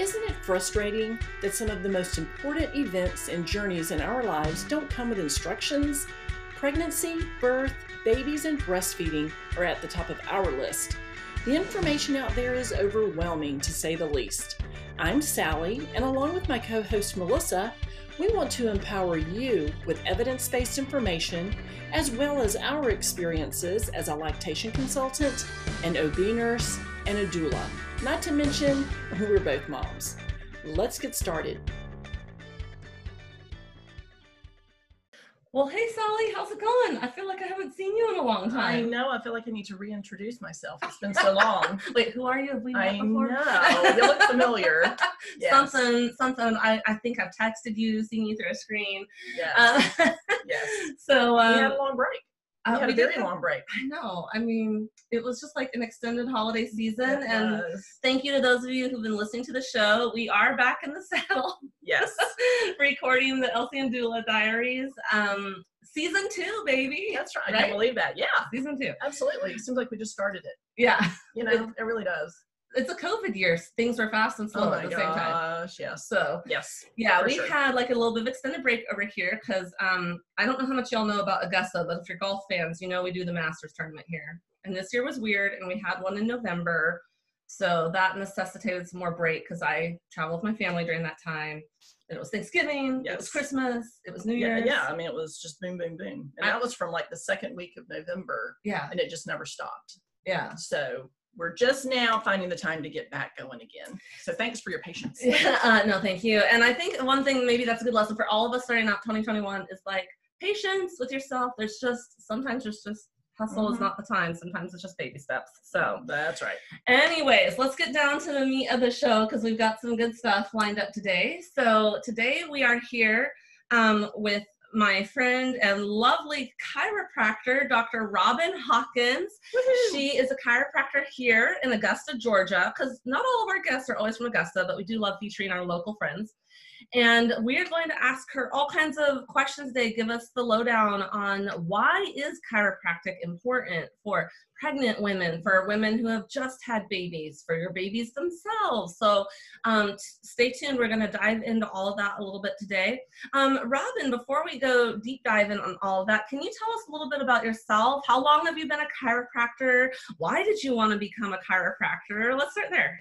Isn't it frustrating that some of the most important events and journeys in our lives don't come with instructions? Pregnancy, birth, babies, and breastfeeding are at the top of our list. The information out there is overwhelming to say the least. I'm Sally, and along with my co host Melissa, we want to empower you with evidence based information as well as our experiences as a lactation consultant, an OB nurse, and a doula. Not to mention, we're both moms. Let's get started. Well, hey Sally, how's it going? I feel like I haven't seen you in a long time. I know. I feel like I need to reintroduce myself. It's been so long. Wait, who are you? Have we met I before? know. You look familiar. Yes. Something, something. I, I think I've texted you, seen you through a screen. Yes. Uh, yes. so We um, had a long break. We uh, had we a did very have- long break. I know. I mean, it was just like an extended holiday season, It and was. thank you to those of you who've been listening to the show. We are back in the saddle. Yes. recording the LC and Doula Diaries. Um, season two, baby. That's right. I can't believe that. Yeah. Season two. Absolutely. It seems like we just started it. Yeah. You know, it really does. It's a COVID year. Things were fast and slow Oh at the same time. gosh. Yes. So Yes. yeah, we sure. had like a little bit of extended break over here because um, I don't know how much y'all know about Augusta, but if you're golf fans, you know we do the Masters tournament here. And this year was weird, and we had one in November, so that necessitated some more break because I traveled with my family during that time. And it was Thanksgiving, it was Christmas, it was New Yeah, yeah. I mean, it was just boom, boom, boom. And I- that was from like the second week of November, yeah, and it just never stopped. yeah. So we're just now finding the time to get back going again. So thanks for your patience. Uh, no, thank you. And I think one thing, maybe that's a good lesson for all of us starting out 2021 is like patience with yourself. There's just sometimes there's just hustle is Mhm. not the time. Sometimes it's just baby steps. So, That's right. anyways, let's get down to the meat of the show because we've got some good stuff lined up today. So today we are here um, with my friend and lovely chiropractor, Dr. Robyn Hawkins. She is a chiropractor here in Augusta, Georgia, because not all of our guests are always from Augusta, but we do love featuring our local friends. And we are going to ask her all kinds of questions today, give us the lowdown on why is chiropractic important for pregnant women, for women who have just had babies, for your babies themselves. So um, stay tuned. We're going to dive into all of that a little bit today. Um, Robyn, before we go deep dive in on all of that, can you tell us a little bit about yourself? How long have you been a chiropractor? Why did you want to become a chiropractor? Let's start there.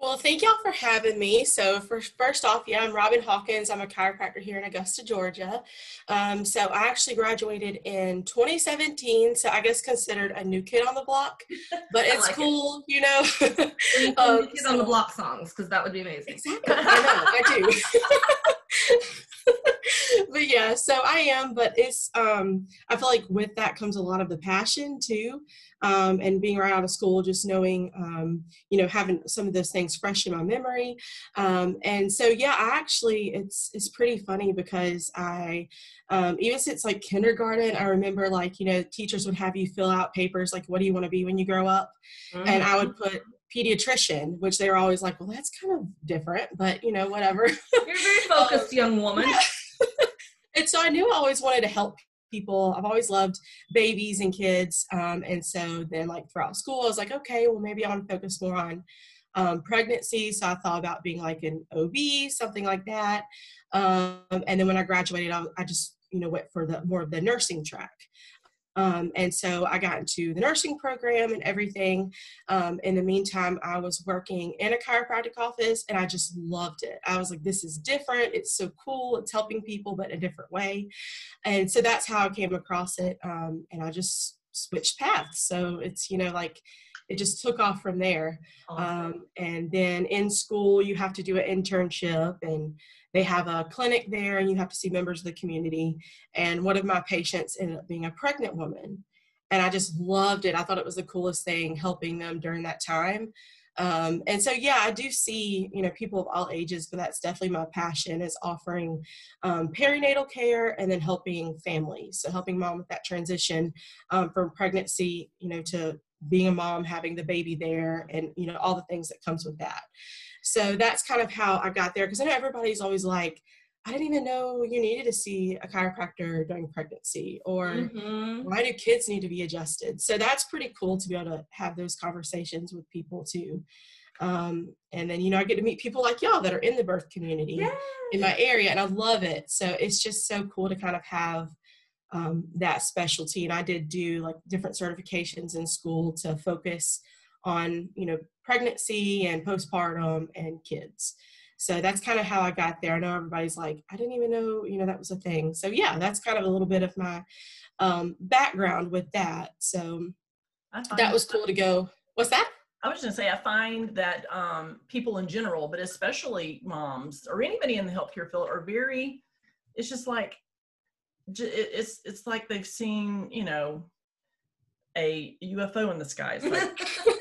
Well, thank y'all for having me. So, for, first off, yeah, I'm Robyn Hawkins. I'm a chiropractor here in Augusta, Georgia. Um, so, I actually graduated in 2017. So, I guess considered a new kid on the block, but it's like it. cool, you know. Um, can get on the block songs because that would be amazing. Exactly. I know. I do. but yeah, so I am. But it's. Um, I feel like with that comes a lot of the passion too, um, and being right out of school, just knowing, um, you know, having some of those things fresh in my memory. Um, and so yeah, I actually it's it's pretty funny because I. Um, even since like kindergarten, I remember like you know teachers would have you fill out papers like what do you want to be when you grow up, and I would put pediatrician, which they were always like, well, that's kind of different, but you know, whatever. You're a very focused young woman. and so I knew I always wanted to help people. I've always loved babies and kids. Um, and so then, like, throughout school, I was like, okay, well, maybe I want to focus more on um, pregnancy. So I thought about being like an OB, something like that. Um, and then when I graduated, I, I just, you know, went for the more of the nursing track. Um, and so I got into the nursing program and everything. Um, in the meantime, I was working in a chiropractic office and I just loved it. I was like, this is different. It's so cool. It's helping people, but a different way. And so that's how I came across it. Um, and I just switched paths. So it's, you know, like it just took off from there. Um, and then in school, you have to do an internship, and they have a clinic there, and you have to see members of the community. And one of my patients ended up being a pregnant woman. And I just loved it. I thought it was the coolest thing helping them during that time. Um, and so, yeah, I do see, you know, people of all ages, but that's definitely my passion is offering um, perinatal care and then helping families. So helping mom with that transition um, from pregnancy, you know, to being a mom, having the baby there, and you know all the things that comes with that. So that's kind of how I got there because I know everybody's always like, I didn't even know you needed to see a chiropractor during pregnancy, or Mhm. why do kids need to be adjusted? So that's pretty cool to be able to have those conversations with people too. Um, and then, you know, I get to meet people like y'all that are in the birth community in my area, and I love it. So it's just so cool to kind of have um, that specialty. And I did do like different certifications in school to focus on, you know, pregnancy and postpartum and kids. So that's kind of how I got there. I know everybody's like, I didn't even know, you know, that was a thing. So yeah, that's kind of a little bit of my um, background with that. So that was cool to go. What's that? I was going to say, I find that um, people in general, but especially moms or anybody in the healthcare field, are very. It's just like, it's it's like they've seen, you know, a UFO in the sky. It's like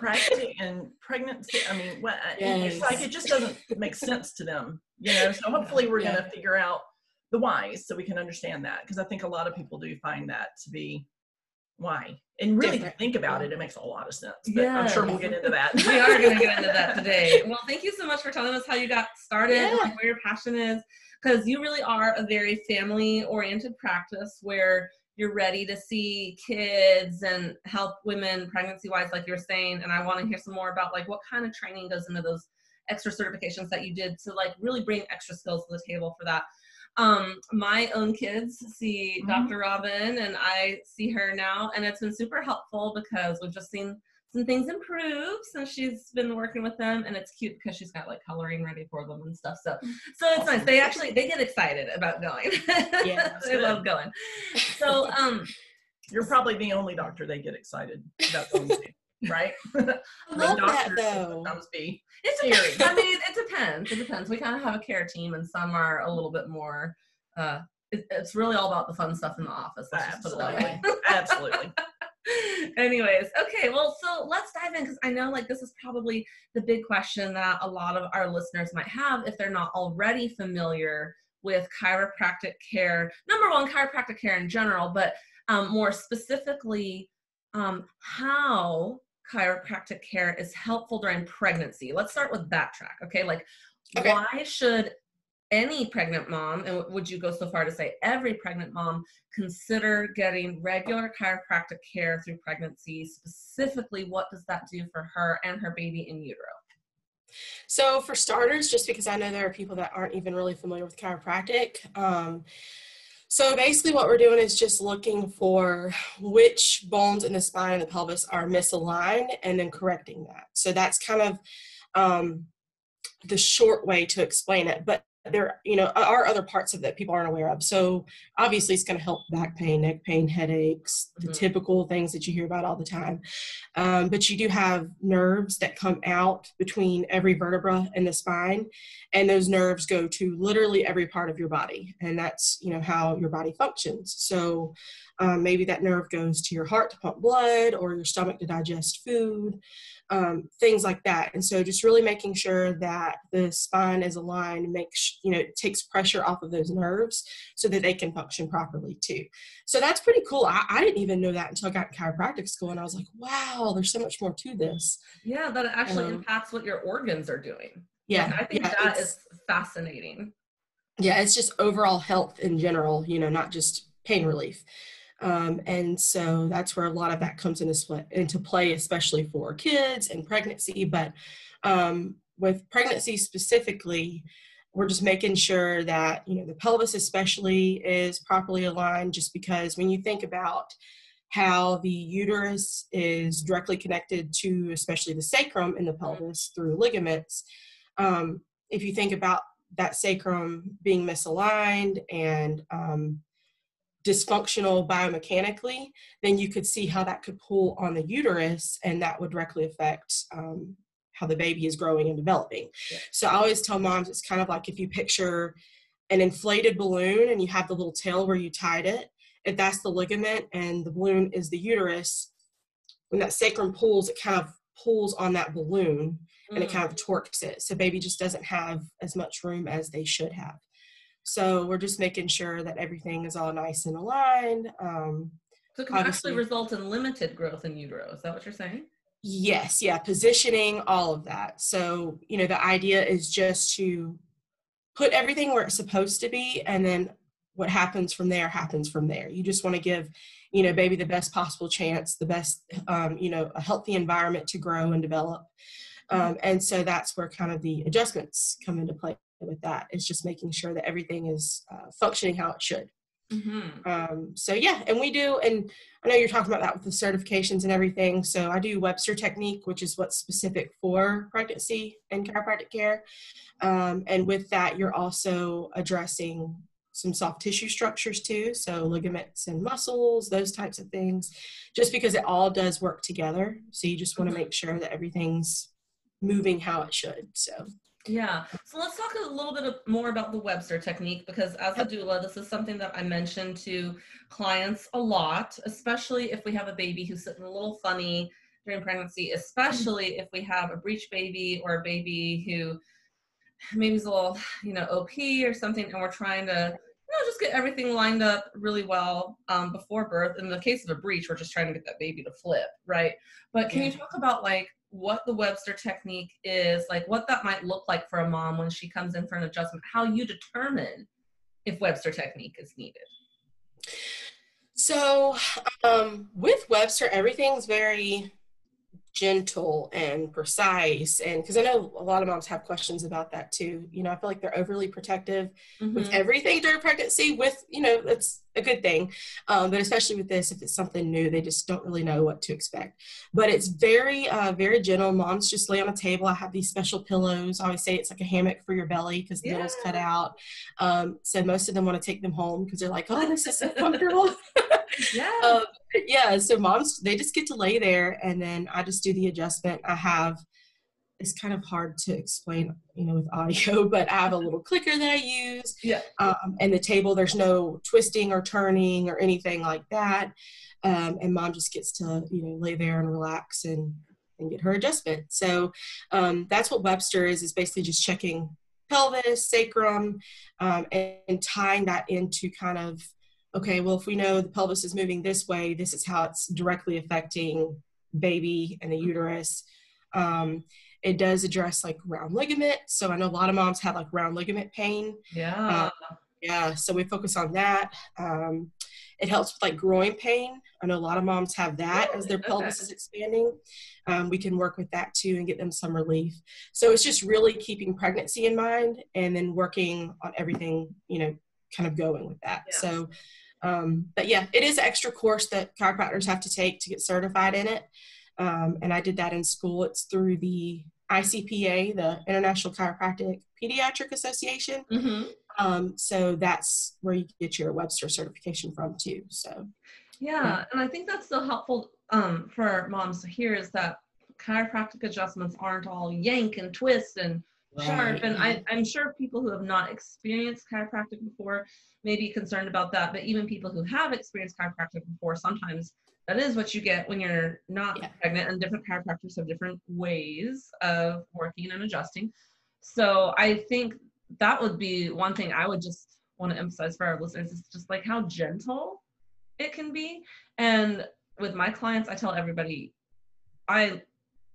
chiropractic and pregnancy. I mean, what? Uh, yes. It's like it just doesn't make sense to them, you know. So hopefully, we're yeah. going to figure out the whys so we can understand that because I think a lot of people do find that to be why and really Different. think about it it makes a lot of sense but yeah. i'm sure we'll get into that we are going to get into that today well thank you so much for telling us how you got started yeah. like where your passion is because you really are a very family oriented practice where you're ready to see kids and help women pregnancy wise like you're saying and i want to hear some more about like what kind of training goes into those extra certifications that you did to like really bring extra skills to the table for that um, my own kids see mm-hmm. Dr. Robyn and I see her now, and it's been super helpful because we've just seen some things improve since she's been working with them, and it's cute because she's got like coloring ready for them and stuff. So, so it's nice. They actually they get excited about going. Yeah, they love going. So, um, you're probably the only doctor they get excited about going to right? I love that though. Sometimes be it's scary. I mean, it depends. It depends. We kind of have a care team, and some are a little bit more. Uh, it, it's really all about the fun stuff in the office. Let's Absolutely. Absolutely. Anyways, okay, well, so let's dive in because I know like this is probably the big question that a lot of our listeners might have if they're not already familiar with chiropractic care. Number one, chiropractic care in general, but um, more specifically, um, how chiropractic care is helpful during pregnancy. Let's start with that track. Okay. Like, okay. why should any pregnant mom, and would you go so far to say every pregnant mom, consider getting regular chiropractic care through pregnancy? Specifically, what does that do for her and her baby in utero? So, for starters, just because I know there are people that aren't even really familiar with chiropractic, um, so basically what we're doing is just looking for which bones in the spine and the pelvis are misaligned and then correcting that. So that's kind of um, the short way to explain it. But there you know are other parts of that people aren't aware of. So obviously it's going to help back pain neck pain headaches the mm-hmm. typical things that you hear about all the time. Um, but you do have nerves that come out between every vertebra in the spine and those nerves go to literally every part of your body and that's you know how your body functions. So um, maybe that nerve goes to your heart to pump blood or your stomach to digest food um, things like that. And so just really making sure that the spine is aligned, makes, you know, it takes pressure off of those nerves so that they can function properly too. So that's pretty cool. I, I didn't even know that until I got in chiropractic school and I was like, wow, there's so much more to this. Yeah, that actually um, impacts what your organs are doing. Yeah. Like, I think yeah, that is fascinating. Yeah, it's just overall health in general, you know, not just pain relief. Um, and so that's where a lot of that comes into, into play, especially for kids and pregnancy. But um, with pregnancy specifically, we're just making sure that, you know, the pelvis especially is properly aligned, just because when you think about how the uterus is directly connected to especially the sacrum in the pelvis through ligaments, um, if you think about that sacrum being misaligned and um, dysfunctional biomechanically, then you could see how that could pull on the uterus and that would directly affect um, how the baby is growing and developing. Yeah. So I always tell moms it's kind of like if you picture an inflated balloon and you have the little tail where you tied it, if that's the ligament and the balloon is the uterus, when that sacrum pulls, it kind of pulls on that balloon and it mm. kind of torques it. So baby just doesn't have as much room as they should have. So we're just making sure that everything is all nice and aligned. Um, so it can actually result in limited growth in utero. Is that what you're saying? Yes, yeah, positioning, all of that. So, you know, the idea is just to put everything where it's supposed to be and then what happens from there happens from there. You just want to give, you know, baby the best possible chance, the best, um, you know, a healthy environment to grow and develop. Um, and so that's where kind of the adjustments come into play with that. It's just making sure that everything is uh, functioning how it should. Mm-hmm. Um, so yeah, and we do, and I know you're talking about that with the certifications and everything. So I do Webster technique, which is what's specific for pregnancy and chiropractic care. Um, and with that, you're also addressing some soft tissue structures too, so ligaments and muscles, those types of things, just because it all does work together. So you just want to mm-hmm. make sure that everything's moving how it should. So yeah. So let's talk a little bit more about the Webster technique because as a doula, this is something that I mention to clients a lot, especially if we have a baby who's sitting a little funny during pregnancy, especially if we have a breech baby or a baby who maybe is a little, you know, OP or something, and we're trying to, you know, just get everything lined up really well um, before birth. In the case of a breech, we're just trying to get that baby to flip, right? But can yeah. you talk about like what the Webster technique is, like what that might look like for a mom when she comes in for an adjustment, how you determine if Webster technique is needed. So, um, with Webster, everything's very gentle and precise and because i know a lot of moms have questions about that too you know i feel like they're overly protective mm-hmm. with everything during pregnancy with you know that's a good thing um, but especially with this if it's something new they just don't really know what to expect but it's very uh, very gentle moms just lay on a table i have these special pillows i always say it's like a hammock for your belly because the yeah. middle's cut out um, so most of them want to take them home because they're like oh this is so comfortable yeah um, yeah, so moms they just get to lay there and then I just do the adjustment. I have it's kind of hard to explain, you know, with audio, but I have a little clicker that I use. Yeah. Um, and the table, there's no twisting or turning or anything like that. Um, and mom just gets to, you know, lay there and relax and, and get her adjustment. So um, that's what Webster is, is basically just checking pelvis, sacrum, um, and, and tying that into kind of okay, well, if we know the pelvis is moving this way, this is how it's directly affecting baby and the uterus. Um, it does address like round ligament. So I know a lot of moms have like round ligament pain. Yeah. Uh, yeah. So we focus on that. Um, it helps with like groin pain. I know a lot of moms have that as their pelvis is expanding. Um, we can work with that too and get them some relief. So it's just really keeping pregnancy in mind and then working on everything, you know, kind of going with that. Yeah. So um, but yeah, it is an extra course that chiropractors have to take to get certified in it. Um, and I did that in school. It's through the ICPA, the International Chiropractic Pediatric Association. Mm-hmm. Um, so that's where you get your Webster certification from too. So yeah, yeah. and I think that's so helpful um, for moms to hear is that chiropractic adjustments aren't all yank and twist and sharp. And I, I'm sure people who have not experienced chiropractic before may be concerned about that. But even people who have experienced chiropractic before, sometimes that is what you get when you're not yeah. pregnant. And different chiropractors have different ways of working and adjusting. So I think that would be one thing I would just want to emphasize for our listeners is just like how gentle it can be. And with my clients, I tell everybody, I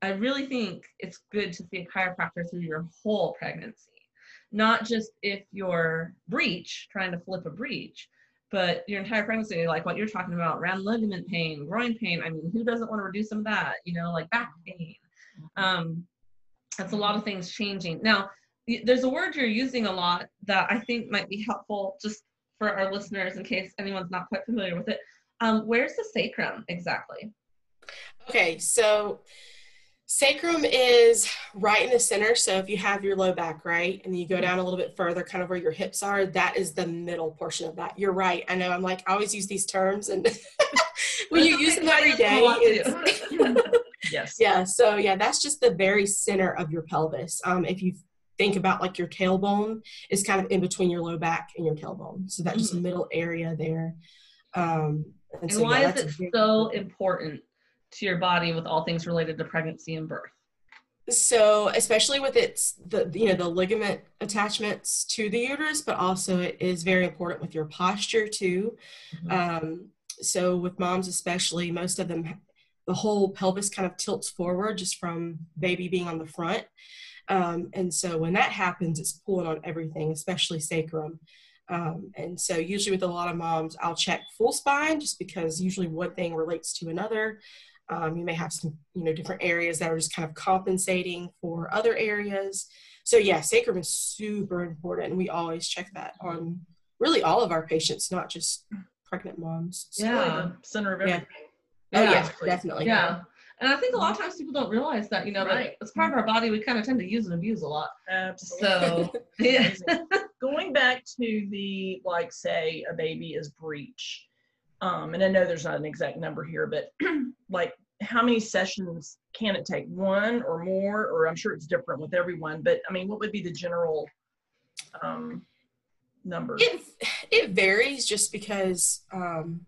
I really think it's good to see a chiropractor through your whole pregnancy, not just if you're breech, trying to flip a breech, but your entire pregnancy, like what you're talking about, round ligament pain, groin pain. I mean, who doesn't want to reduce some of that? You know, like back pain. Um, that's a lot of things changing. Now, there's a word you're using a lot that I think might be helpful just for our listeners in case anyone's not quite familiar with it. Um, where's the sacrum exactly? Okay, so Sacrum is right in the center. So if you have your low back, right, and you go down a little bit further, kind of where your hips are, that is the middle portion of that. You're right. I know I'm like, I always use these terms and when you use them every day. yes. Yeah. So yeah, that's just the very center of your pelvis. Um, if you think about like your tailbone is kind of in between your low back and your tailbone. So that just mm-hmm. middle area there. Um, and, and so, why yeah, is it so important to your body with all things related to pregnancy and birth? So, especially with its the you know the ligament attachments to the uterus, but also it is very important with your posture too. Mm-hmm. Um, so, with moms especially, most of them the whole pelvis kind of tilts forward just from baby being on the front. Um, and so when that happens, it's pulling on everything, especially sacrum. Um, and so usually with a lot of moms, I'll check full spine just because usually one thing relates to another. Um, you may have some, you know, different areas that are just kind of compensating for other areas. So yeah, sacrum is super important, and we always check that on really all of our patients, not just pregnant moms. So, yeah, the center of everything. Yeah. Oh yeah, definitely. Yeah. And I think a lot of times people don't realize that, you know, right. that it's part of our body. We kind of tend to use and abuse a lot. Absolutely. So, yeah. Going back to the, like, say, a baby is breech. Um, and I know there's not an exact number here, but like, how many sessions can it take? One or more? Or I'm sure it's different with everyone, but I mean, what would be the general um, number? It, it varies just because um,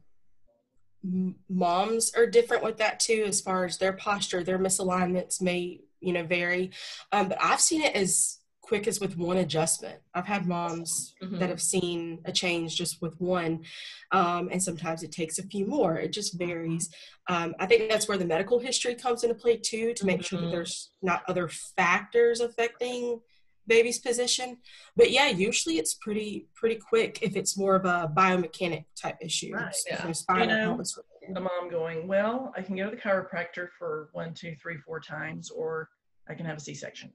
moms are different with that too as far as their posture their misalignments may you know vary um, but i've seen it as quick as with one adjustment i've had moms mm-hmm. that have seen a change just with one um, and sometimes it takes a few more it just varies um, i think that's where the medical history comes into play too to make mm-hmm. sure that mm-hmm. there's not other factors affecting baby's position. But yeah, usually it's pretty pretty quick if it's more of a biomechanic type issue. Right. Yeah. You know, the mom going, well, I can go to the chiropractor for one, two, three, four times, or I can have a C-section.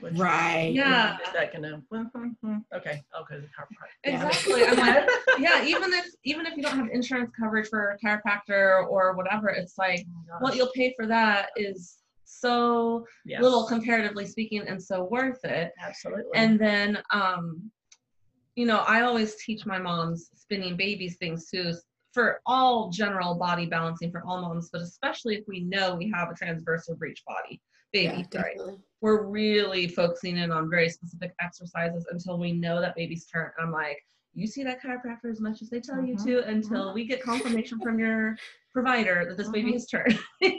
Which, right. Yeah. That kind of well, hmm, hmm, okay. I'll go to the chiropractor. Exactly. I'm like, yeah. Even if even if you don't have insurance coverage for a chiropractor or whatever, it's like oh what you'll pay for that is so yes. little comparatively speaking and so worth it. Absolutely. And then um you know, I always teach my moms spinning babies things too for all general body balancing for all moms, but especially if we know we have a transverse or breech body baby, yeah, right? We're really focusing in on very specific exercises until we know that baby's turn. I'm like, you see that chiropractor as much as they tell mm-hmm. you to until mm-hmm. we get confirmation from your provider that this mm-hmm. baby has turned.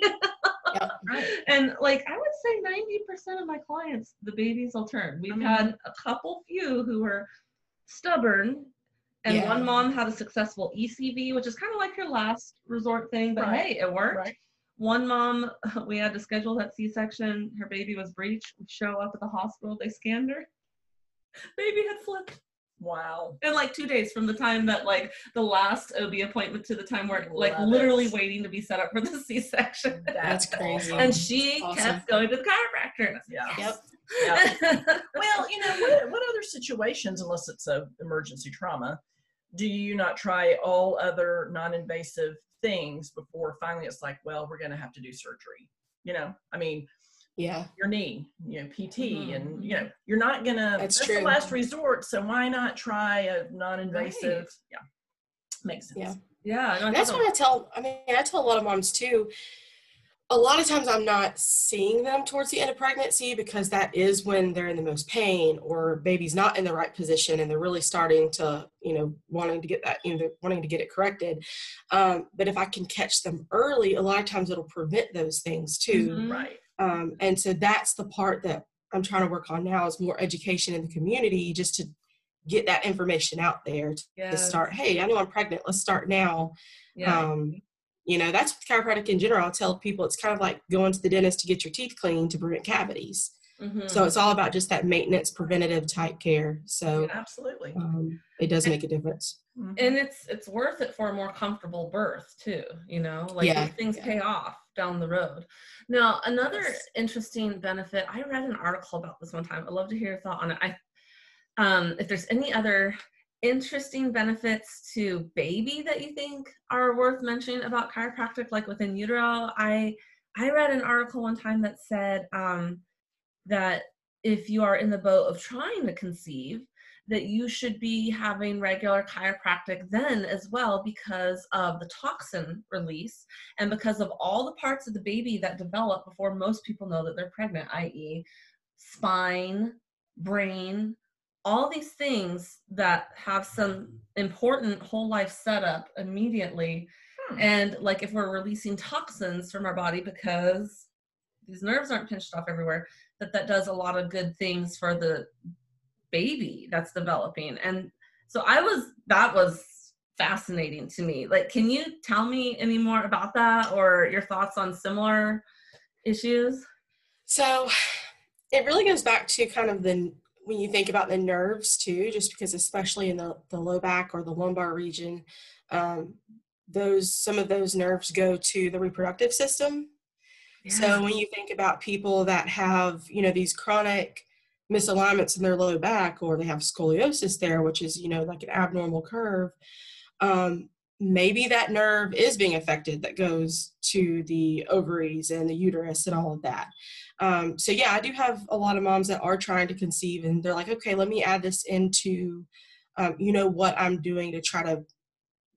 Right. And like I would say 90% of my clients, the babies will turn. We've I mean, had a couple few who were stubborn and yeah. one mom had a successful ECV, which is kind of like your last resort thing, but right. hey, it worked. Right. One mom, we had to schedule that C-section. Her baby was breech. We show up at the hospital. They scanned her. Baby had flipped. Wow. In like two days from the time that like the last OB appointment to the time where like literally it. waiting to be set up for the C-section. That's crazy. and she awesome. kept going to the chiropractor. Yeah. Yep. yep. well, you know, what, what other situations, unless it's a emergency trauma, do you not try all other non-invasive things before finally it's like, well, we're going to have to do surgery? You know, I mean, yeah your knee you know pt mm-hmm. and you know you're not gonna that's, that's true. the last resort so why not try a non-invasive right. yeah makes sense yeah yeah no, that's what i tell i mean i tell a lot of moms too a lot of times i'm not seeing them towards the end of pregnancy because that is when they're in the most pain or baby's not in the right position and they're really starting to you know wanting to get that you know wanting to get it corrected um, but if i can catch them early a lot of times it'll prevent those things too mm-hmm. right um, and so that's the part that I'm trying to work on now is more education in the community just to get that information out there to, yes. to start, hey, I know I'm pregnant. Let's start now. Yeah. Um, you know, that's with chiropractic in general. I'll tell people it's kind of like going to the dentist to get your teeth cleaned to prevent cavities. Mm-hmm. So it's all about just that maintenance, preventative type care. So yeah, absolutely, um, it does make a difference. Mm-hmm. And it's it's worth it for a more comfortable birth too. You know, like yeah. things yeah. pay off down the road. Now, another yes. interesting benefit. I read an article about this one time. I'd love to hear your thought on it. I, um, if there's any other interesting benefits to baby that you think are worth mentioning about chiropractic, like within utero, I I read an article one time that said um, that if you are in the boat of trying to conceive, that you should be having regular chiropractic then as well because of the toxin release and because of all the parts of the baby that develop before most people know that they're pregnant, i.e., spine, brain, all these things that have some important whole life setup immediately. Hmm. And like if we're releasing toxins from our body because these nerves aren't pinched off everywhere, that that does a lot of good things for the baby that's developing and so i was that was fascinating to me like can you tell me any more about that or your thoughts on similar issues so it really goes back to kind of the when you think about the nerves too, just because especially in the, the low back or the lumbar region, um, those some of those nerves go to the reproductive system. Yeah. So when you think about people that have, you know, these chronic misalignments in their low back or they have scoliosis there, which is, you know, like an abnormal curve, um, maybe that nerve is being affected that goes to the ovaries and the uterus and all of that. Um, so yeah, I do have a lot of moms that are trying to conceive and they're like, okay, let me add this into, um, you know, what I'm doing to try to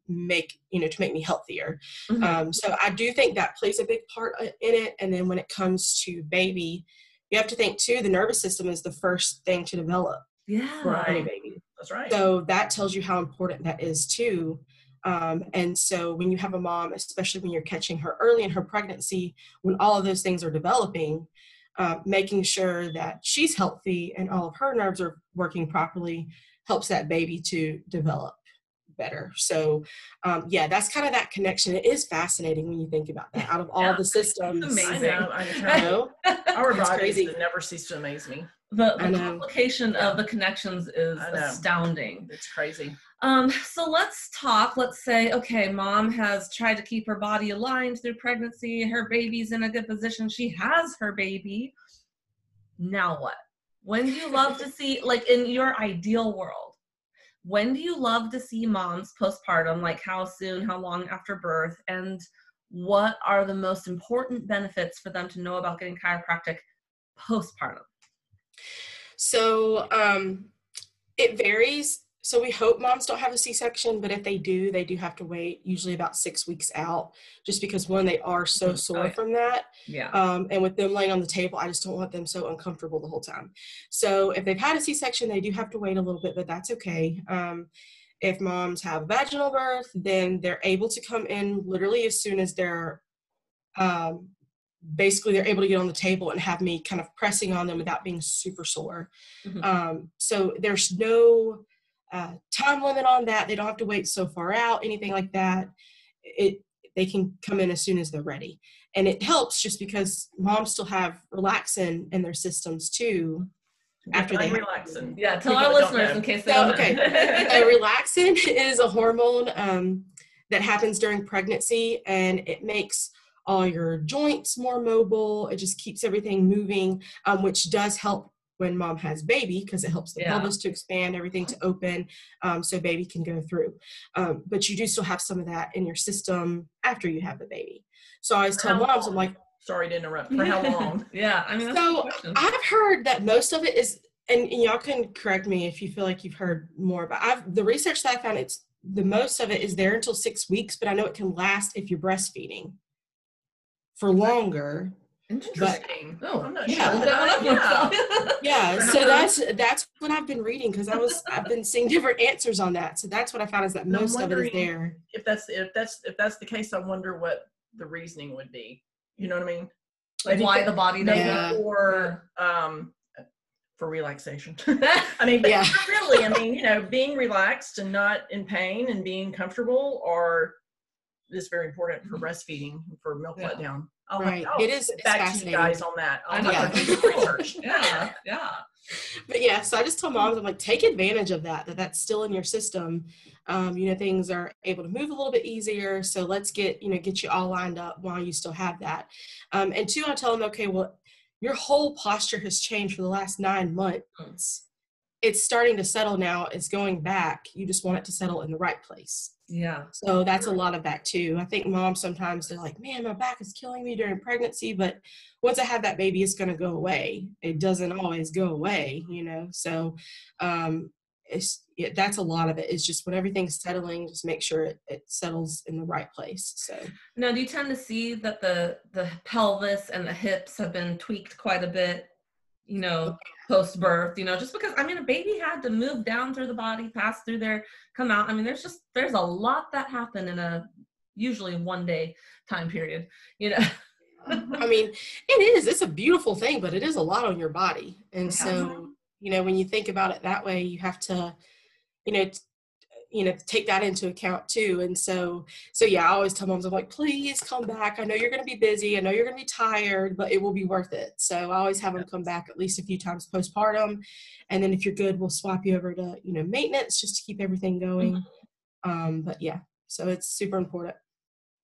make, you know, to make me healthier. Mm-hmm. Um, so I do think that plays a big part uh, in it. And then when it comes to baby, you have to think too, the nervous system is the first thing to develop. Yeah. For any baby. That's right. So that tells you how important that is too. Um, and so when you have a mom, especially when you're catching her early in her pregnancy, when all of those things are developing, uh, making sure that she's healthy and all of her nerves are working properly helps that baby to develop better. So, um, yeah, that's kind of that connection. It is fascinating when you think about that. Out of all yeah. the systems, amazing. I know. I know. Our bodies never cease to amaze me. The, the complication yeah. of the connections is astounding. It's crazy. Um, so let's talk. Let's say, okay, mom has tried to keep her body aligned through pregnancy. Her baby's in a good position. She has her baby. Now what? When do you love to see, like in your ideal world, when do you love to see moms postpartum? Like how soon, how long after birth? And what are the most important benefits for them to know about getting chiropractic postpartum? So um, it varies so we hope moms don't have a C-section, but if they do, they do have to wait usually about six weeks out, just because one, they are so mm-hmm. sore from that. Yeah. Um, and with them laying on the table, I just don't want them so uncomfortable the whole time. So if they've had a C-section, they do have to wait a little bit, but that's okay. Um, if moms have vaginal birth, then they're able to come in literally as soon as they're um, basically they're able to get on the table and have me kind of pressing on them without being super sore. Mm-hmm. Um, so there's no uh, time limit on that. They don't have to wait so far out, anything like that. It they can come in as soon as they're ready, and it helps just because moms still have relaxin in their systems too. After they relaxin, yeah. Tell our listeners in case they so, don't. Okay, relaxin is a hormone um, that happens during pregnancy, and it makes all your joints more mobile. It just keeps everything moving, um, which does help when mom has baby because it helps the yeah. pelvis to expand, everything to open, um, so baby can go through. Um, but you do still have some of that in your system after you have the baby. So I always tell moms, long? I'm like, sorry to interrupt. For how long? yeah, I mean, so I've heard that most of it is, and, and y'all can correct me if you feel like you've heard more. But I've the research that I found, it's the most of it is there until six weeks, but I know it can last if you're breastfeeding for longer Interesting. But, oh, I'm not yeah. sure. yeah. yeah. So that's that's what I've been reading because I was I've been seeing different answers on that. So that's what I found is that most of it is there. If that's if that's if that's the case, I wonder what the reasoning would be. You know what I mean? Like why the body does yeah. or um for relaxation. I mean, yeah. really, I mean, you know, being relaxed and not in pain and being comfortable are is very important for mm-hmm. breastfeeding for milk yeah. letdown. Oh right. It is back to you guys on that. I know. Yeah. research. yeah, yeah. But yeah, so I just tell moms, I'm like, take advantage of that, that that's still in your system. Um, you know, things are able to move a little bit easier. So let's get, you know, get you all lined up while you still have that. Um, and two, I tell them, okay, well, your whole posture has changed for the last nine months. It's starting to settle now. It's going back. You just want it to settle in the right place. Yeah. So that's a lot of that too. I think moms sometimes they're like, man, my back is killing me during pregnancy, but once I have that baby, it's going to go away. It doesn't always go away, you know? So um, it's, yeah, that's a lot of it. It's just when everything's settling, just make sure it, it settles in the right place. So now do you tend to see that the, the pelvis and the hips have been tweaked quite a bit, you know, post birth, you know, just because I mean a baby had to move down through the body, pass through there, come out. I mean, there's just there's a lot that happened in a usually one day time period, you know. I mean, it is. It's a beautiful thing, but it is a lot on your body. And so, you know, when you think about it that way, you have to, you know, you know take that into account too. And so so yeah i always tell moms i'm like please come back. I know you're going to be busy. I know you're going to be tired but it will be worth it. So i always have them come back at least a few times postpartum. And then if you're good we'll swap you over to you know maintenance just to keep everything going. Mm-hmm. um but yeah so it's super important.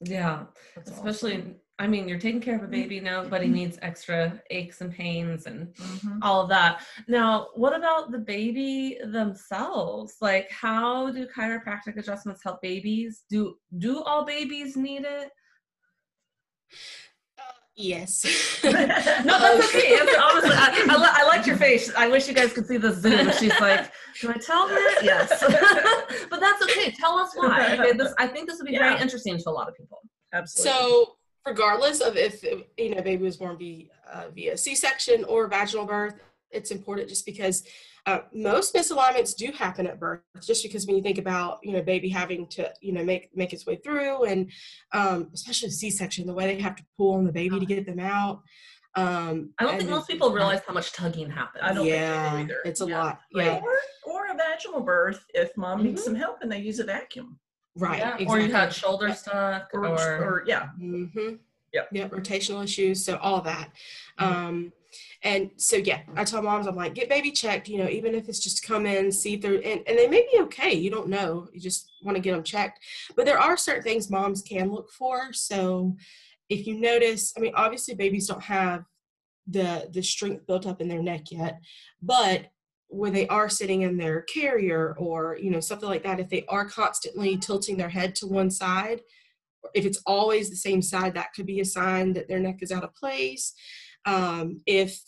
Yeah. That's especially awesome. I mean, you're taking care of a mm-hmm. baby. now, but he needs extra aches and pains and mm-hmm. all of that. Now, what about the baby themselves? Like, how do chiropractic adjustments help babies? Do do all babies need it? Yes. no, that's okay. Honestly, I, I, I liked your face. I wish you guys could see the Zoom. She's like, "Do I tell her?" Yes. but that's okay. Tell us why. Okay, this I think this would be yeah. very interesting to a lot of people. Absolutely. So regardless of if you know baby was born via, uh, via c-section or vaginal birth it's important just because uh, most misalignments do happen at birth just because when you think about you know baby having to you know make make its way through and um, especially c-section the way they have to pull on the baby to get them out um, i don't think most people realize how much tugging happens i don't yeah, think either it's a yeah. lot yeah or, or a vaginal birth if mom mm-hmm. needs some help and they use a vacuum Right. Yeah. Exactly. Or you had shoulder yeah. stuck or, or, or yeah. Mm-hmm. Yeah. Yeah. Rotational issues. So all that. Mm-hmm. Um, and so yeah, I tell moms, I'm like, get baby checked, you know, even if it's just come in, see through and, and they may be okay. You don't know. You just want to get them checked. But there are certain things moms can look for. So if you notice, I mean, obviously babies don't have the the strength built up in their neck yet, but where they are sitting in their carrier or you know something like that if they are constantly tilting their head to one side if it's always the same side that could be a sign that their neck is out of place. Um, if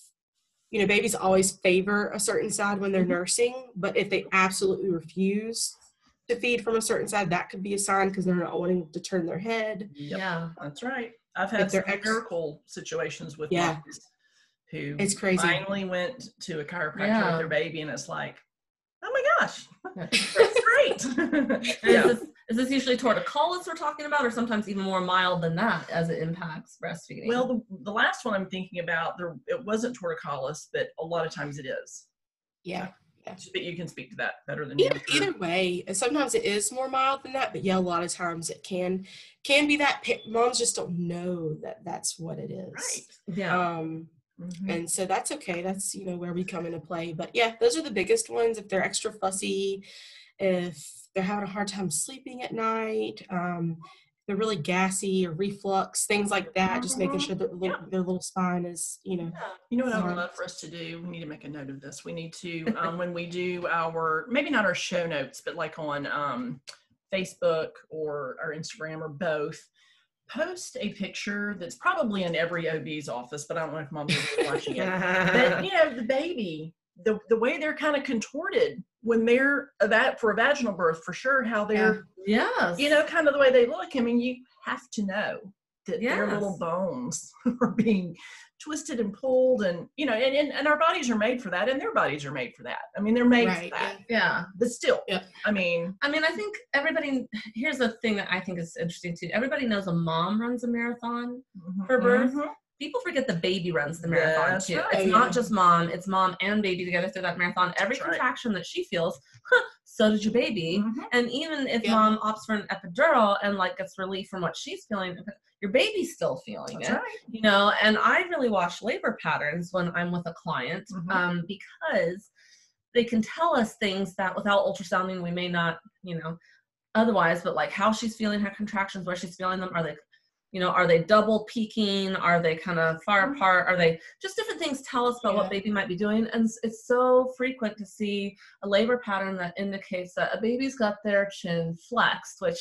you know babies always favor a certain side when they're mm-hmm. nursing but if they absolutely refuse to feed from a certain side that could be a sign because they're not wanting to turn their head. Yep. yeah. That's right. I've had some ex- miracle situations with yeah who it's crazy. finally went to a chiropractor yeah. with their baby, and it's like, oh my gosh, that's great. yeah. Is this, is this usually torticollis we're talking about, or sometimes even more mild than that as it impacts breastfeeding? Well, the, the last one I'm thinking about, there it wasn't torticollis, but a lot of times it is. Yeah. Yeah. But you can speak to that better than either, either way. Sometimes it is more mild than that, but yeah, a lot of times it can can be that. Moms just don't know that that's what it is. Right. Yeah. Um, Mm-hmm. And so that's okay. That's, you know, where we come into play. But yeah, those are the biggest ones. If they're extra fussy, if they're having a hard time sleeping at night, um, they're really gassy or reflux, things like that, just making mm-hmm. sure that their, their little spine is, you know. Yeah. You know what I would love for us to do? We need to make a note of this. We need to, um, when we do our, maybe not our show notes, but like on um, Facebook or our Instagram or both, post a picture that's probably in every OB's office, but I don't know if mom's watching it. but you know, the baby, the the way they're kind of contorted when they're that for a vaginal birth, for sure, how they're yeah. yes, you know, kind of the way they look. I mean, you have to know that yes. their little bones are being twisted and pulled and you know and, and, and our bodies are made for that and their bodies are made for that i mean they're made right. for that yeah but still yeah. i mean i mean i think everybody here's the thing that i think is interesting too everybody knows a mom runs a marathon mm-hmm. for birth mm-hmm. people forget the baby runs the marathon That's too right. it's not just mom it's mom and baby together through that marathon every That's contraction right. that she feels huh, so did your baby mm-hmm. and even if yeah. mom opts for an epidural and like gets relief from what she's feeling your baby's still feeling That's it right. you know and i really watch labor patterns when i'm with a client mm-hmm. um, because they can tell us things that without ultrasounding we may not you know otherwise but like how she's feeling her contractions where she's feeling them are they you know are they double peaking are they kind of far mm-hmm. apart are they just different things tell us about yeah. what baby might be doing and it's so frequent to see a labor pattern that indicates that a baby's got their chin flexed which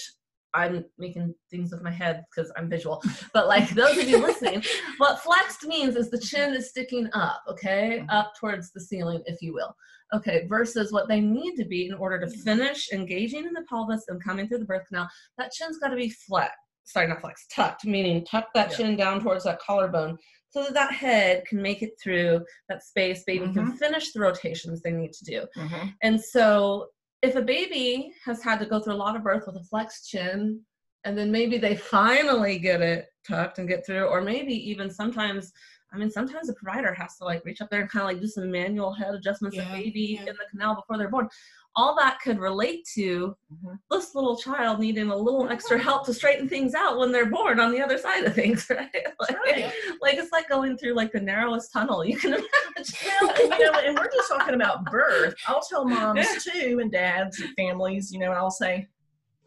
I'm making things with my head because I'm visual. But like those of you listening, what flexed means is the chin is sticking up, okay, mm-hmm. up towards the ceiling, if you will. Okay, versus what they need to be in order to finish engaging in the pelvis and coming through the birth canal. That chin's got to be flat. Sorry, not flex, tucked, meaning tuck that yeah. chin down towards that collarbone so that that head can make it through that space baby mm-hmm. can finish the rotations they need to do mm-hmm. and so if a baby has had to go through a lot of birth with a flexed chin and then maybe they finally get it tucked and get through or maybe even sometimes i mean sometimes the provider has to like reach up there and kind of like do some manual head adjustments yeah, baby yeah. in the canal before they're born all that could relate to mm-hmm. this little child needing a little extra help to straighten things out when they're born on the other side of things, right? Like, right. like it's like going through like the narrowest tunnel you can imagine. You know, and we're just talking about birth. I'll tell moms too and dads and families, you know, and I'll say,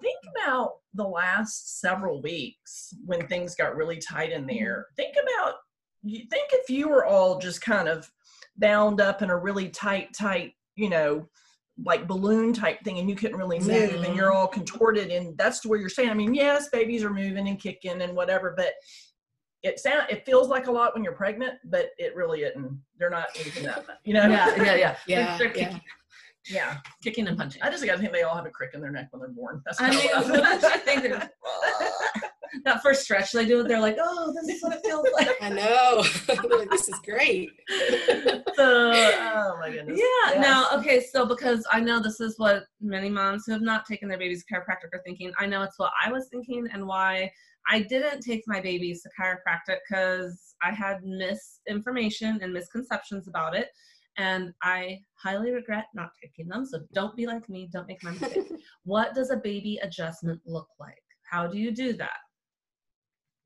think about the last several weeks when things got really tight in there. Think about you think if you were all just kind of bound up in a really tight, tight, you know, like balloon type thing and you couldn't really move mm-hmm. and you're all contorted and that's where you're saying i mean yes babies are moving and kicking and whatever but it sound it feels like a lot when you're pregnant but it really isn't. They're not moving that much you know? Yeah yeah yeah. Yeah, they're, they're yeah. yeah. kicking. And punching. I just gotta think they all have a crick in their neck when they're born. That's i mean I think that first stretch they do it, they're like, oh, this is what it feels like. I know. this is great. so, oh my goodness. Yeah. Yes. Now, okay, so because I know this is what many moms who have not taken their babies to chiropractic are thinking, I know it's what I was thinking and why I didn't take my babies to chiropractic because I had misinformation and misconceptions about it. And I highly regret not taking them. So don't be like me. Don't make my mistake. what does a baby adjustment look like? How do you do that?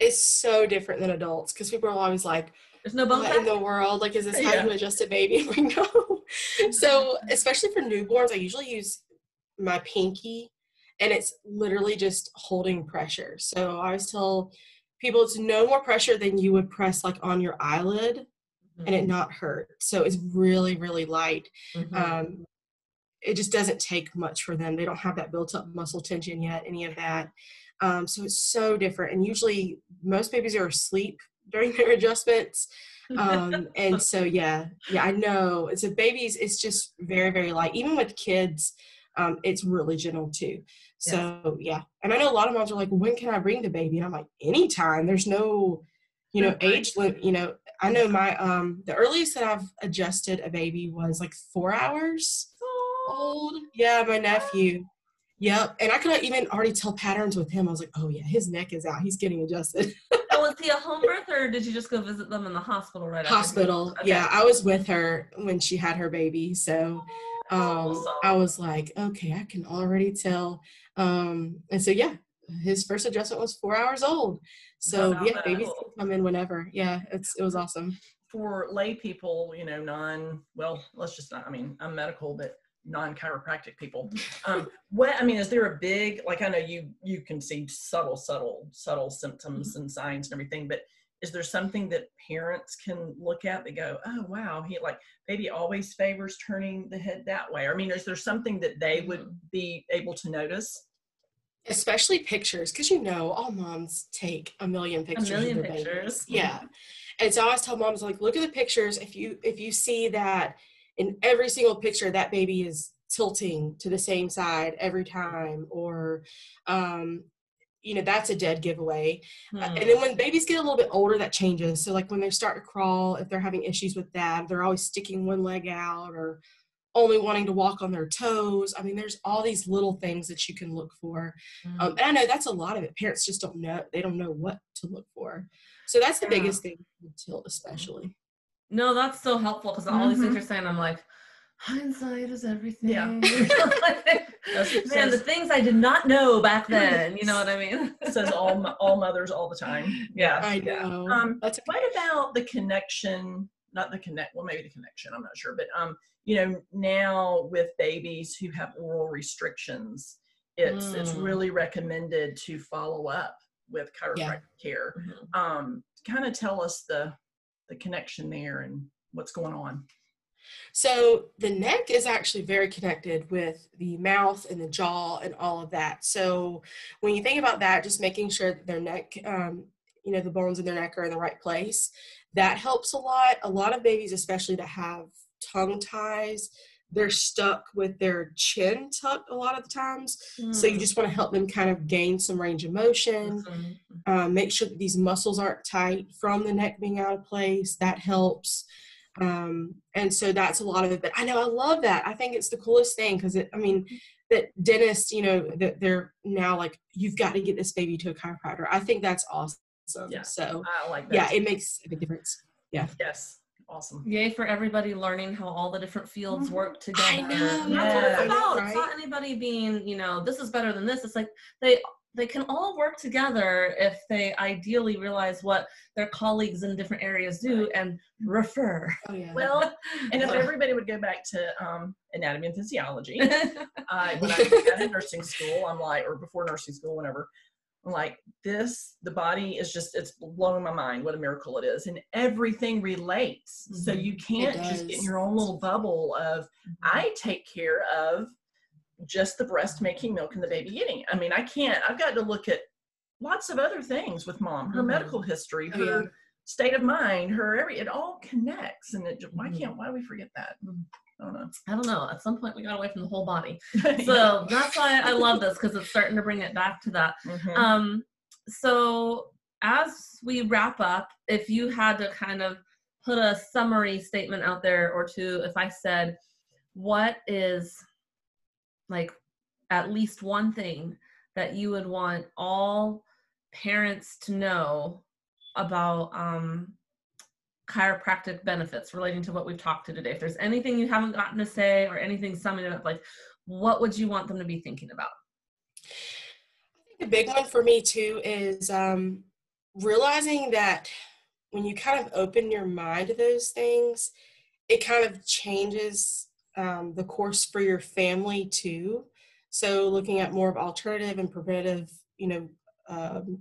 Is so different than adults because people are always like, there's no bone what in the world? Like, is this how you adjust a baby? We know. so, especially for newborns, I usually use my pinky and it's literally just holding pressure. So, I always tell people it's no more pressure than you would press like on your eyelid mm-hmm. and it mm-hmm. not hurt. So, it's really, really light. Mm-hmm. Um, it just doesn't take much for them. They don't have that built up muscle tension yet, any of that. Um, so it's so different. And usually most babies are asleep during their adjustments. Um, and so, yeah, yeah, I know. It's a babies, it's just very, very light. Even with kids, um, it's really gentle too. So, yeah. And I know a lot of moms are like, when can I bring the baby? And I'm like, anytime. There's no, you know, age limit. You know, I know my, um, the earliest that I've adjusted a baby was like four hours old. Yeah, my nephew. Yep. And I could even already tell patterns with him. I was like, oh yeah, his neck is out. He's getting adjusted. oh, was he a home birth or did you just go visit them in the hospital right after? Hospital. Okay. Yeah. I was with her when she had her baby. So um, awesome. I was like, okay, I can already tell. Um, and so yeah, his first adjustment was four hours old. So yeah, babies can come in whenever. Yeah, it's it was awesome. For lay people, you know, non well, let's just not I mean, I'm medical, but non-chiropractic people. Um what i mean is there a big like i know you you can see subtle subtle subtle symptoms mm-hmm. and signs and everything but is there something that parents can look at that go oh wow he like baby always favors turning the head that way. I mean is there something that they would mm-hmm. be able to notice? Especially pictures because you know all moms take a million pictures a million pictures. Yeah. And so i always tell moms like look at the pictures. If you if you see that in every single picture that baby is tilting to the same side every time or um, you know that's a dead giveaway. Uh, and then hmm. when babies get a little bit older that changes. So like when they start to crawl if they're having issues with that they're always sticking one leg out or only wanting to walk on their toes. I mean there's all these little things that you can look for. Mm. um, and i know that's a lot of it. Parents just don't know they don't know what to look for. So that's the yeah. biggest thing with tilt especially no, that's so helpful because all mm-hmm. these things mm-hmm. you're saying, I'm like, hindsight is everything. Yeah. Man, the things I did not know back then. You know what I mean? Says all all mothers all the time. Yeah. I know. Um, That's what about the connection? Not the connect. Well, maybe the connection. I'm not sure, but um, you know, now with babies who have oral restrictions, it's mm. it's really recommended to follow up with chiropractic yeah. care. Mm-hmm. Um, kind of tell us the the connection there and what's going on? So the neck is actually very connected with the mouth and the jaw and all of that. So when you think about that, just making sure that their neck, um, you know, the bones in their neck are in the right place, that helps a lot. A lot of babies, especially that have tongue ties, they're stuck with their chin tucked a lot of the times. Mm. So you mm. just want to help them kind of gain some range of motion. Mm-hmm. Um, make sure that these muscles aren't tight from the neck being out of place. That helps. Um, and so that's a lot of it. But I know I love that. I think it's the coolest thing because I mean, that dentists, you know, that they're now like, you've got to get this baby to a chiropractor. I think that's awesome. Yeah. So I like that. Yeah, it makes a big difference. Yeah. Yes awesome. Yay for everybody learning how all the different fields Mhm. work together. I know, That's what it's about. Right? It's not anybody being, you know, this is better than this. It's like they they can all work together if they ideally realize what their colleagues in different areas do and refer. Oh yeah. Well, and if everybody would go back to um, anatomy and physiology, I, when I got in nursing school, I'm like, or before nursing school, whenever, I'm like, this, the body is just, it's blowing my mind what a miracle it is. And everything relates. So Mhm. you can't just get in your own little bubble of, I take care of just the breast making milk and the baby eating. I mean, I can't, I've got to look at lots of other things with mom, her Mhm. medical history, Oh, her yeah. state of mind, her every, it all connects. And it, why Mhm. can't, why do we forget that? I don't know. I don't know. At some point, we got away from the whole body. So that's why I love this because it's starting to bring it back to that. Mhm. Um, so as we wrap up, if you had to kind of put a summary statement out there or two, if I said, what is like at least one thing that you would want all parents to know about um, chiropractic benefits relating to what we've talked to today? If there's anything you haven't gotten to say or anything summing it up, like what would you want them to be thinking about? I think the big one for me too is um, realizing that when you kind of open your mind to those things, it kind of changes um, the course for your family too. So looking at more of alternative and preventative, you know, um,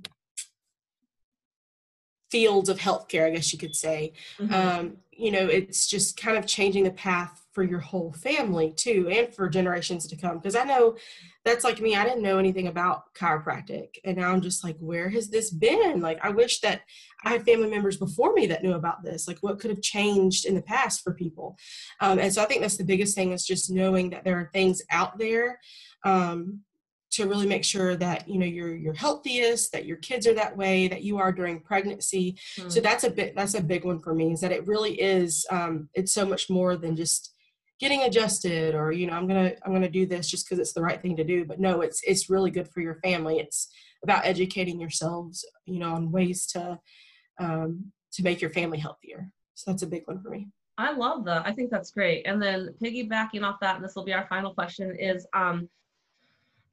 fields of healthcare, I guess you could say. Mhm. Um, you know, it's just kind of changing the path for your whole family too, and for generations to come. Because I know that's like me, I didn't know anything about chiropractic. And now I'm just like, where has this been? Like, I wish that I had family members before me that knew about this. Like, what could have changed in the past for people? Um, and so I think that's the biggest thing is just knowing that there are things out there. Um, to really make sure that you know you're you're healthiest that your kids are that way that you are during pregnancy. So that's a bit that's a big one for me is that it really is um, it's so much more than just getting adjusted or you know i'm gonna i'm gonna do this just because it's the right thing to do. But no it's it's really good for your family. It's about educating yourselves you know on ways to um, to make your family healthier. So that's a big one for me. I love that. I think that's great. And then piggybacking off that, and this will be our final question, is um,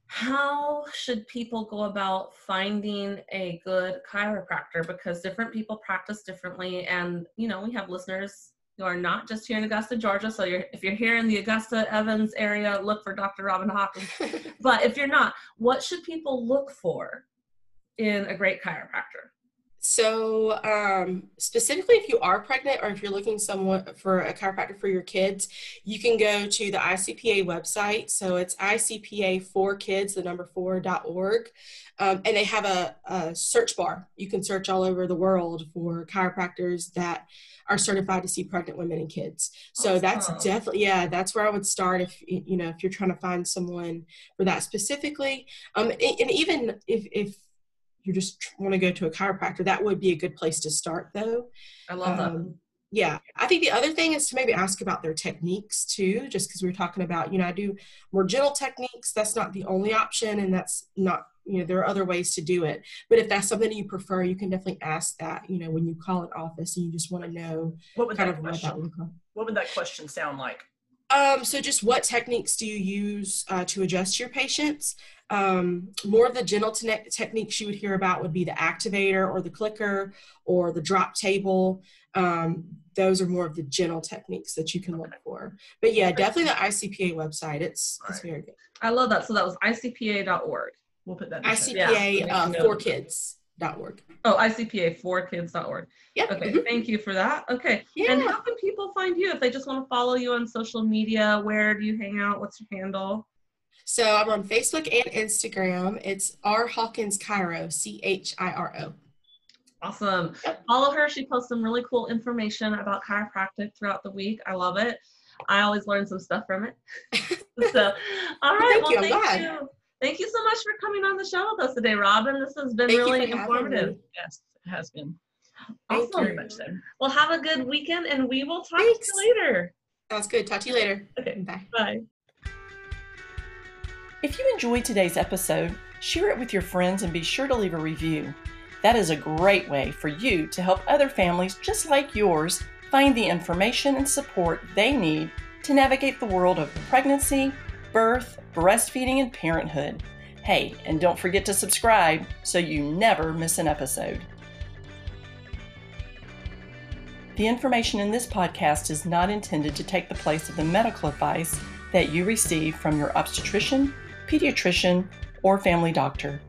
how should people go about finding a good chiropractor? Because different people practice differently, and you know we have listeners who are not just here in Augusta, Georgia. So you're, if you're here in the Augusta Evans area, look for Dr. Robyn Hawkins. but if you're not, what should people look for in a great chiropractor? So, um, specifically, if you are pregnant or if you're looking someone for a chiropractor for your kids, you can go to the ICPA website. So it's ICPA for kids, the number four dot org, um, and they have a, a search bar. You can search all over the world for chiropractors that are certified to see pregnant women and kids. So that's definitely yeah, that's where I would start if you know if you're trying to find someone for that specifically. Um, and and even if if you just want to go to a chiropractor, that would be a good place to start though. I love that. Um, yeah, I think the other thing is to maybe ask about their techniques too, just because we were talking about, you know, I do more gentle techniques. That's not the only option, and that's not, you know, there are other ways to do it. But if that's something that you prefer, you can definitely ask that, you know, when you call an office and you just want to know what would kind that of what that question? look like. What would that question sound like? Um, so just what techniques do you use uh, to adjust your patients? Um, more of the gentle te- techniques you would hear about would be the activator or the clicker or the drop table. Um, those are more of the gentle techniques that you can look for. But yeah, definitely the ICPA website. It's it's very good. I love that. So that was icpa.org. We'll put that. in the. ICPA Yeah. uh, for kids.org. Oh, icpa4kids.org. Yep. Okay, mhm. thank you for that. Okay. Yeah. And how can people find you if they just want to follow you on social media? Where do you hang out? What's your handle? So I'm on Facebook and Instagram. It's R Hawkins Chiro, C H I R O. Awesome. Yep. Follow her. She posts some really cool information about chiropractic throughout the week. I love it. I always learn some stuff from it. so, all right. Thank well, you. Thank you. Thank you so much for coming on the show with us today, Robyn. This has been Thank really informative. Yes, it has been Thank Awesome. very much so. Well, have a good weekend, and we will talk Thanks. to you later. Sounds good. Talk to you later. Okay. Bye. Bye. If you enjoyed today's episode, share it with your friends and be sure to leave a review. That is a great way for you to help other families just like yours find the information and support they need to navigate the world of pregnancy, birth, breastfeeding, and parenthood. Hey, and don't forget to subscribe so you never miss an episode. The information in this podcast is not intended to take the place of the medical advice that you receive from your obstetrician, pediatrician, or family doctor.